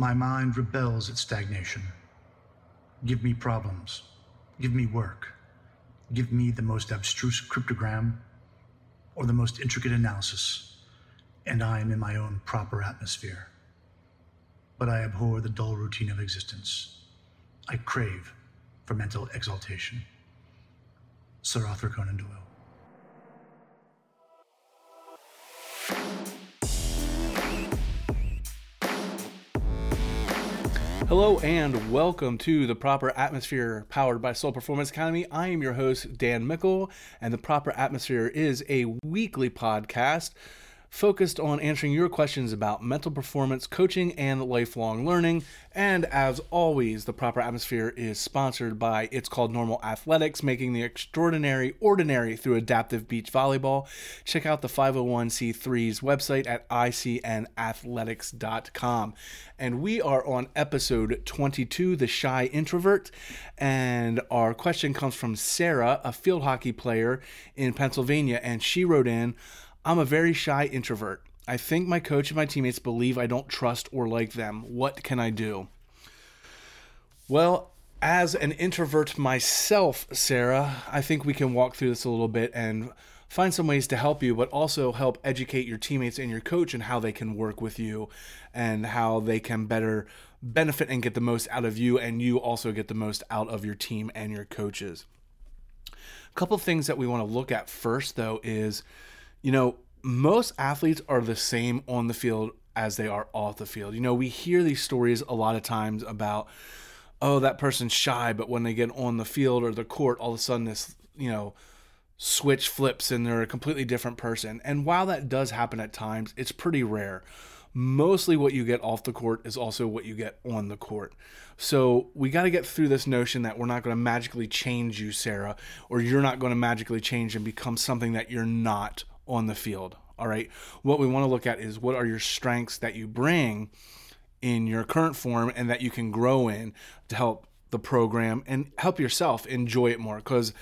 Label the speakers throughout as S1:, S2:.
S1: My mind rebels at stagnation. Give me problems. Give me work. Give me the most abstruse cryptogram or the most intricate analysis, and I am in my own proper atmosphere. But I abhor the dull routine of existence. I crave for mental exaltation. Sir Arthur Conan Doyle.
S2: Hello and welcome to the Proper Atmosphere powered by Soul Performance Academy. I am your host, Dan Mickle, and the Proper Atmosphere is a weekly podcast focused on answering your questions about mental performance, coaching, and lifelong learning. And as always, the proper atmosphere is sponsored by It's Called Normal Athletics, making the extraordinary ordinary through adaptive beach volleyball. Check out the 501c3's website at icnathletics.com. And we are on episode 22, The Shy Introvert. And our question comes from Sarah, a field hockey player in Pennsylvania. And she wrote in, I'm a very shy introvert. I think my coach and my teammates believe I don't trust or like them. What can I do? Well, as an introvert myself, Sarah, I think we can walk through this a little bit and find some ways to help you, but also help educate your teammates and your coach and how they can work with you and how they can better benefit and get the most out of you, and you also get the most out of your team and your coaches. A couple things that we want to look at first, though, is you know, most athletes are the same on the field as they are off the field. You know, we hear these stories a lot of times about, oh, that person's shy, but when they get on the field or the court, all of a sudden this, you know, switch flips and they're a completely different person. And while that does happen at times, it's pretty rare. Mostly what you get off the court is also what you get on the court. So we got to get through this notion that we're not going to magically change you, Sarah, or you're not going to magically change and become something that you're not on the field. All right. What we want to look at is what are your strengths that you bring in your current form and that you can grow in to help the program and help yourself enjoy it more. Because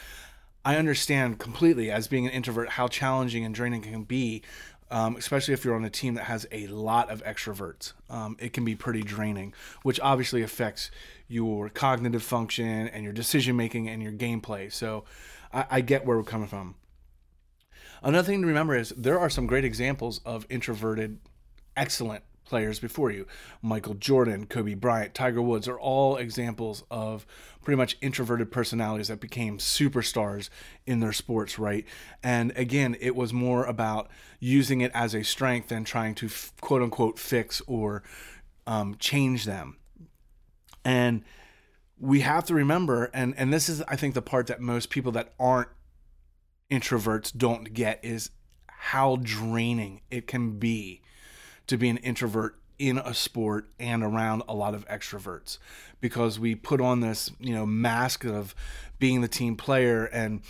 S2: I understand completely as being an introvert how challenging and draining can be, um, especially if you're on a team that has a lot of extroverts. Um, it can be pretty draining, which obviously affects your cognitive function and your decision making and your gameplay. So I, I get where we're coming from. Another thing to remember is there are some great examples of introverted, excellent players before you. Michael Jordan, Kobe Bryant, Tiger Woods are all examples of pretty much introverted personalities that became superstars in their sports, right? And again, it was more about using it as a strength than trying to quote unquote fix or um, change them. And we have to remember, and, and this is, I think, the part that most people that aren't introverts don't get is how draining it can be to be an introvert in a sport and around a lot of extroverts because we put on this, you know, mask of being the team player and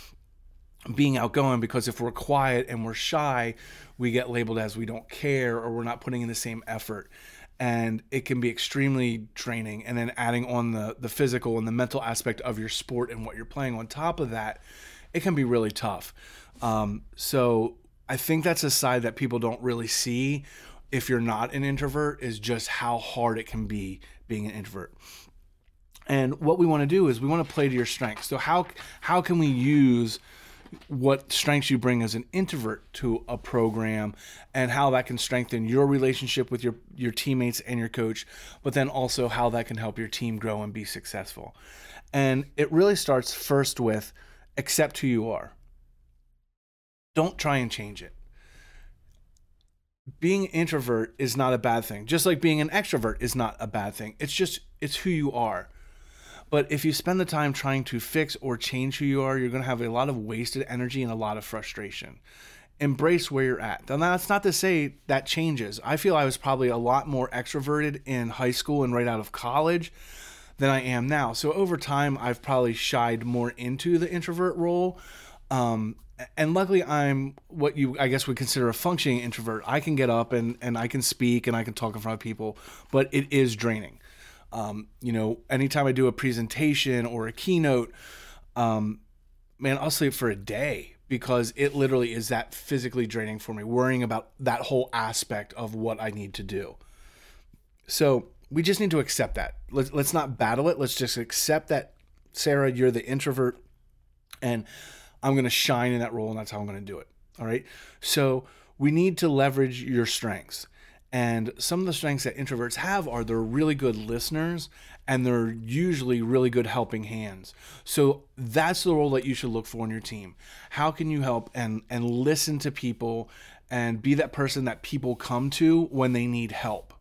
S2: being outgoing because if we're quiet and we're shy, we get labeled as we don't care or we're not putting in the same effort. And it can be extremely draining. And then adding on the the physical and the mental aspect of your sport and what you're playing on top of that, it can be really tough. Um, so I think that's a side that people don't really see if you're not an introvert is just how hard it can be being an introvert. And what we want to do is we want to play to your strengths. So how how can we use what strengths you bring as an introvert to a program and how that can strengthen your relationship with your your teammates and your coach, but then also how that can help your team grow and be successful. And it really starts first with accept who you are. Don't try and change it. Being introvert is not a bad thing. Just like being an extrovert is not a bad thing. It's just it's who you are. But if you spend the time trying to fix or change who you are, you're going to have a lot of wasted energy and a lot of frustration. Embrace where you're at. Now, that's not to say that changes. I feel I was probably a lot more extroverted in high school and right out of college than I am now. So over time, I've probably shied more into the introvert role. Um, and luckily, I'm what you I guess would consider a functioning introvert. I can get up and and I can speak and I can talk in front of people, but it is draining. Um, you know, anytime I do a presentation or a keynote, um, man, I'll sleep for a day because it literally is that physically draining for me, worrying about that whole aspect of what I need to do. So we just need to accept that. Let's let's not battle it. Let's just accept that Sarah, you're the introvert and I'm going to shine in that role and that's how I'm going to do it. All right? So, we need to leverage your strengths. And some of the strengths that introverts have are they're really good listeners and they're usually really good helping hands. So that's the role that you should look for in your team. How can you help and and listen to people and be that person that people come to when they need help?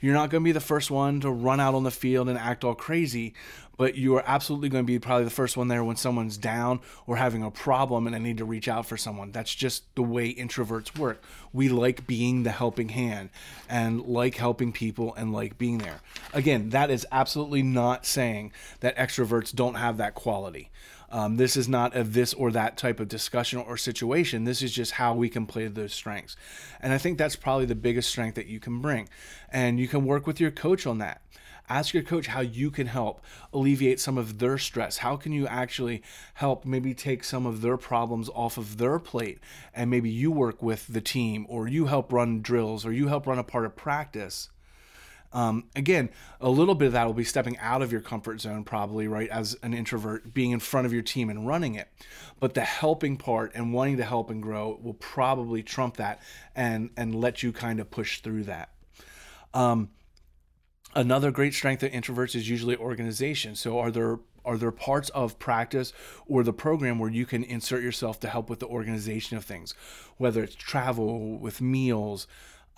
S2: You're not going to be the first one to run out on the field and act all crazy, but you are absolutely going to be probably the first one there when someone's down or having a problem and I need to reach out for someone. That's just the way introverts work. We like being the helping hand and like helping people and like being there. Again, that is absolutely not saying that extroverts don't have that quality. Um, this is not a this or that type of discussion or situation. This is just how we can play those strengths. And I think that's probably the biggest strength that you can bring. And you can work with your coach on that ask your coach how you can help alleviate some of their stress how can you actually help maybe take some of their problems off of their plate and maybe you work with the team or you help run drills or you help run a part of practice um, again, a little bit of that will be stepping out of your comfort zone, probably, right? As an introvert, being in front of your team and running it. But the helping part and wanting to help and grow will probably trump that and, and let you kind of push through that. Um, Another great strength of introverts is usually organization. So are there are there parts of practice or the program where you can insert yourself to help with the organization of things, whether it's travel with meals,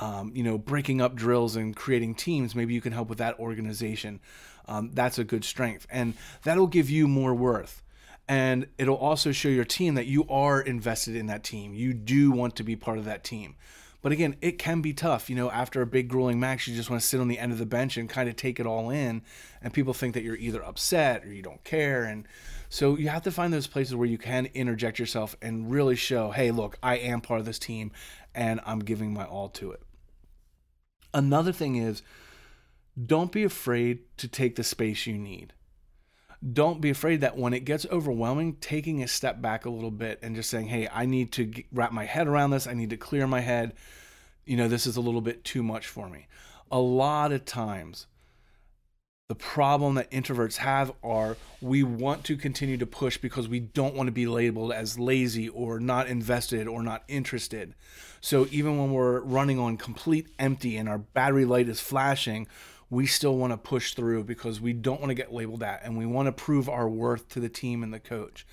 S2: um, you know, breaking up drills and creating teams. Maybe you can help with that organization. Um, that's a good strength, and that'll give you more worth. And it'll also show your team that you are invested in that team. You do want to be part of that team. But again, it can be tough. You know, after a big grueling match, you just want to sit on the end of the bench and kind of take it all in. And people think that you're either upset or you don't care. And so you have to find those places where you can interject yourself and really show, hey, look, I am part of this team and I'm giving my all to it. Another thing is, don't be afraid to take the space you need don't be afraid that when it gets overwhelming, taking a step back a little bit and just saying, hey, I need to wrap my head around this. I need to clear my head. You know, this is a little bit too much for me. A lot of times, the problem that introverts have are we want to continue to push because we don't want to be labeled as lazy or not invested or not interested. So even when we're running on complete empty and our battery light is flashing, we still want to push through because we don't want to get labeled that and we want to prove our worth to the team and the coach.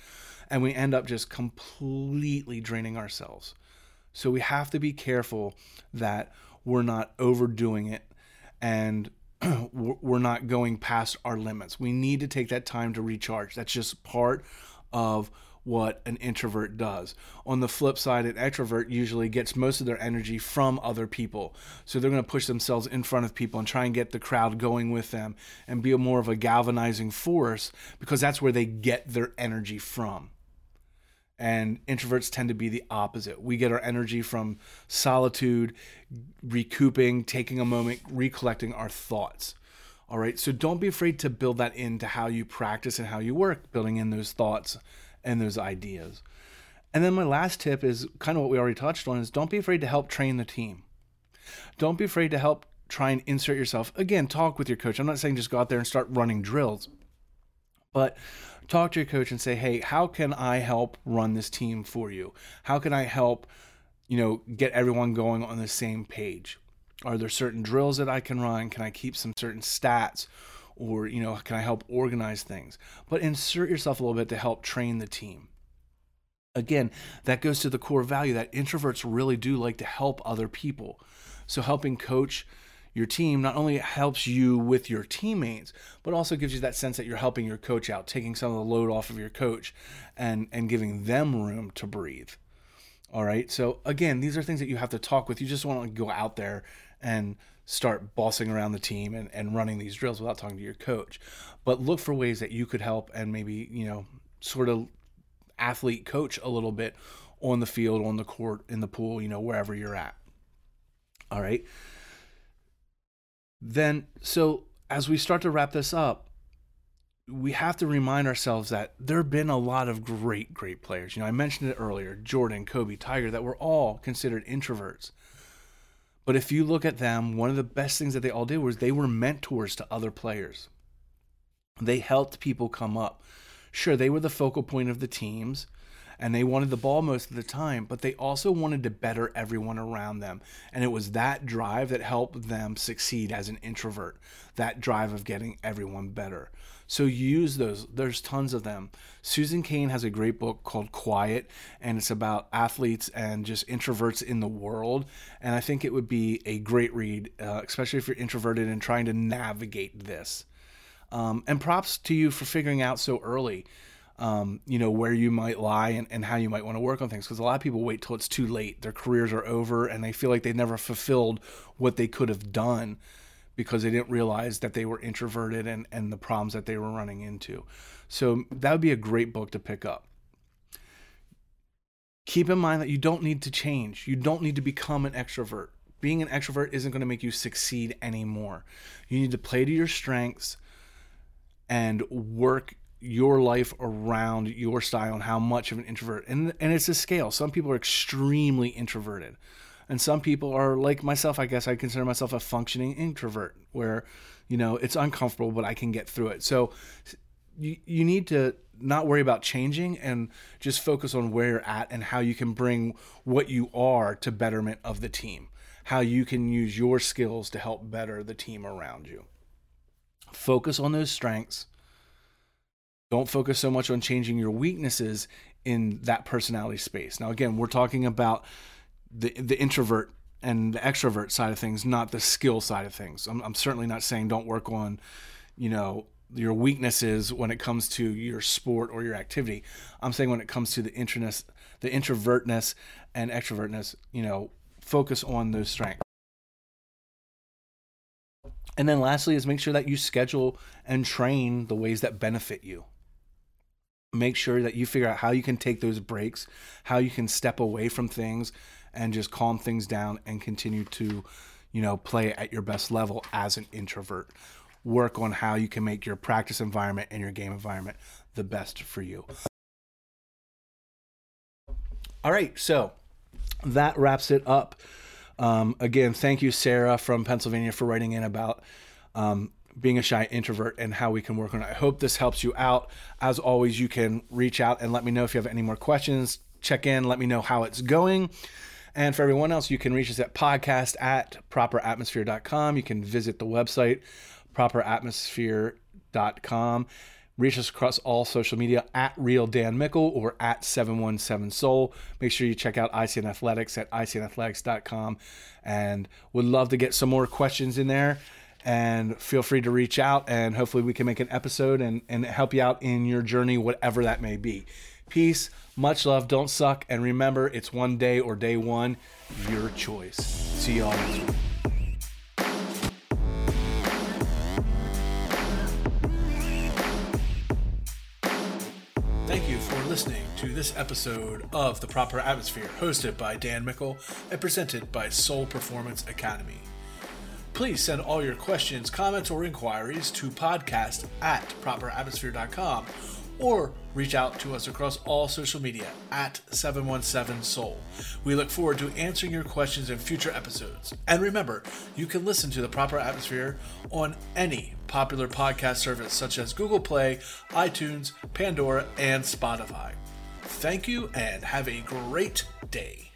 S2: And we end up just completely draining ourselves. So we have to be careful that we're not overdoing it and we're not going past our limits. We need to take that time to recharge. That's just part of what an introvert does. On the flip side, an extrovert usually gets most of their energy from other people. So they're going to push themselves in front of people and try and get the crowd going with them and be more of a galvanizing force because that's where they get their energy from. And introverts tend to be the opposite. We get our energy from solitude, recouping, taking a moment, recollecting our thoughts. All right. So don't be afraid to build that into how you practice and how you work, building in those thoughts and those ideas. And then my last tip is kind of what we already touched on is don't be afraid to help train the team. Don't be afraid to help try and insert yourself. Again, talk with your coach. I'm not saying just go out there and start running drills, but talk to your coach and say, "Hey, how can I help run this team for you? How can I help, you know, get everyone going on the same page? Are there certain drills that I can run? Can I keep some certain stats?" or you know can i help organize things but insert yourself a little bit to help train the team again that goes to the core value that introverts really do like to help other people so helping coach your team not only helps you with your teammates but also gives you that sense that you're helping your coach out taking some of the load off of your coach and and giving them room to breathe all right so again these are things that you have to talk with you just want to go out there and start bossing around the team and, and running these drills without talking to your coach. But look for ways that you could help and maybe, you know, sort of athlete coach a little bit on the field, on the court, in the pool, you know, wherever you're at. All right. Then, so as we start to wrap this up, we have to remind ourselves that there have been a lot of great, great players. You know, I mentioned it earlier Jordan, Kobe, Tiger, that were all considered introverts. But if you look at them, one of the best things that they all did was they were mentors to other players. They helped people come up. Sure, they were the focal point of the teams and they wanted the ball most of the time, but they also wanted to better everyone around them. And it was that drive that helped them succeed as an introvert, that drive of getting everyone better. So use those. There's tons of them. Susan Cain has a great book called Quiet, and it's about athletes and just introverts in the world. And I think it would be a great read, uh, especially if you're introverted and trying to navigate this. Um, and props to you for figuring out so early um, you know, where you might lie and, and how you might want to work on things. Because a lot of people wait till it's too late. Their careers are over and they feel like they never fulfilled what they could have done because they didn't realize that they were introverted and, and the problems that they were running into. So that would be a great book to pick up. Keep in mind that you don't need to change. You don't need to become an extrovert. Being an extrovert isn't going to make you succeed anymore. You need to play to your strengths and work your life around your style and how much of an introvert and and it's a scale. Some people are extremely introverted and some people are like myself i guess i consider myself a functioning introvert where you know it's uncomfortable but i can get through it. So you, you need to not worry about changing and just focus on where you're at and how you can bring what you are to betterment of the team how you can use your skills to help better the team around you. Focus on those strengths don't focus so much on changing your weaknesses in that personality space. Now, again, we're talking about the the introvert and the extrovert side of things, not the skill side of things. I'm, I'm certainly not saying don't work on, you know, your weaknesses when it comes to your sport or your activity. I'm saying when it comes to the interness, the introvertness and extrovertness, you know, focus on those strengths. And then lastly is make sure that you schedule and train the ways that benefit you make sure that you figure out how you can take those breaks, how you can step away from things and just calm things down and continue to, you know, play at your best level as an introvert. Work on how you can make your practice environment and your game environment the best for you. All right, so that wraps it up. Um, again, thank you, Sarah from Pennsylvania, for writing in about um, being a shy introvert and how we can work on it. I hope this helps you out. As always, you can reach out and let me know if you have any more questions. Check in, let me know how it's going. And for everyone else, you can reach us at podcast at properatmosphere.com. You can visit the website, properatmosphere.com. Reach us across all social media at Real Dan Mickle or at 717 Soul. Make sure you check out ICN Athletics at ICNathletics.com and would love to get some more questions in there and feel free to reach out and hopefully we can make an episode and, and help you out in your journey, whatever that may be. Peace, much love, don't suck, and remember it's one day or day one, your choice. See y'all next week. Thank you for listening to this episode of The Proper Atmosphere, hosted by Dan Mickle and presented by Soul Performance Academy. Please send all your questions, comments, or inquiries to podcast at properatmosphere.com or reach out to us across all social media at 717soul. We look forward to answering your questions in future episodes. And remember, you can listen to the Proper Atmosphere on any popular podcast service such as Google Play, iTunes, Pandora, and Spotify. Thank you and have a great day.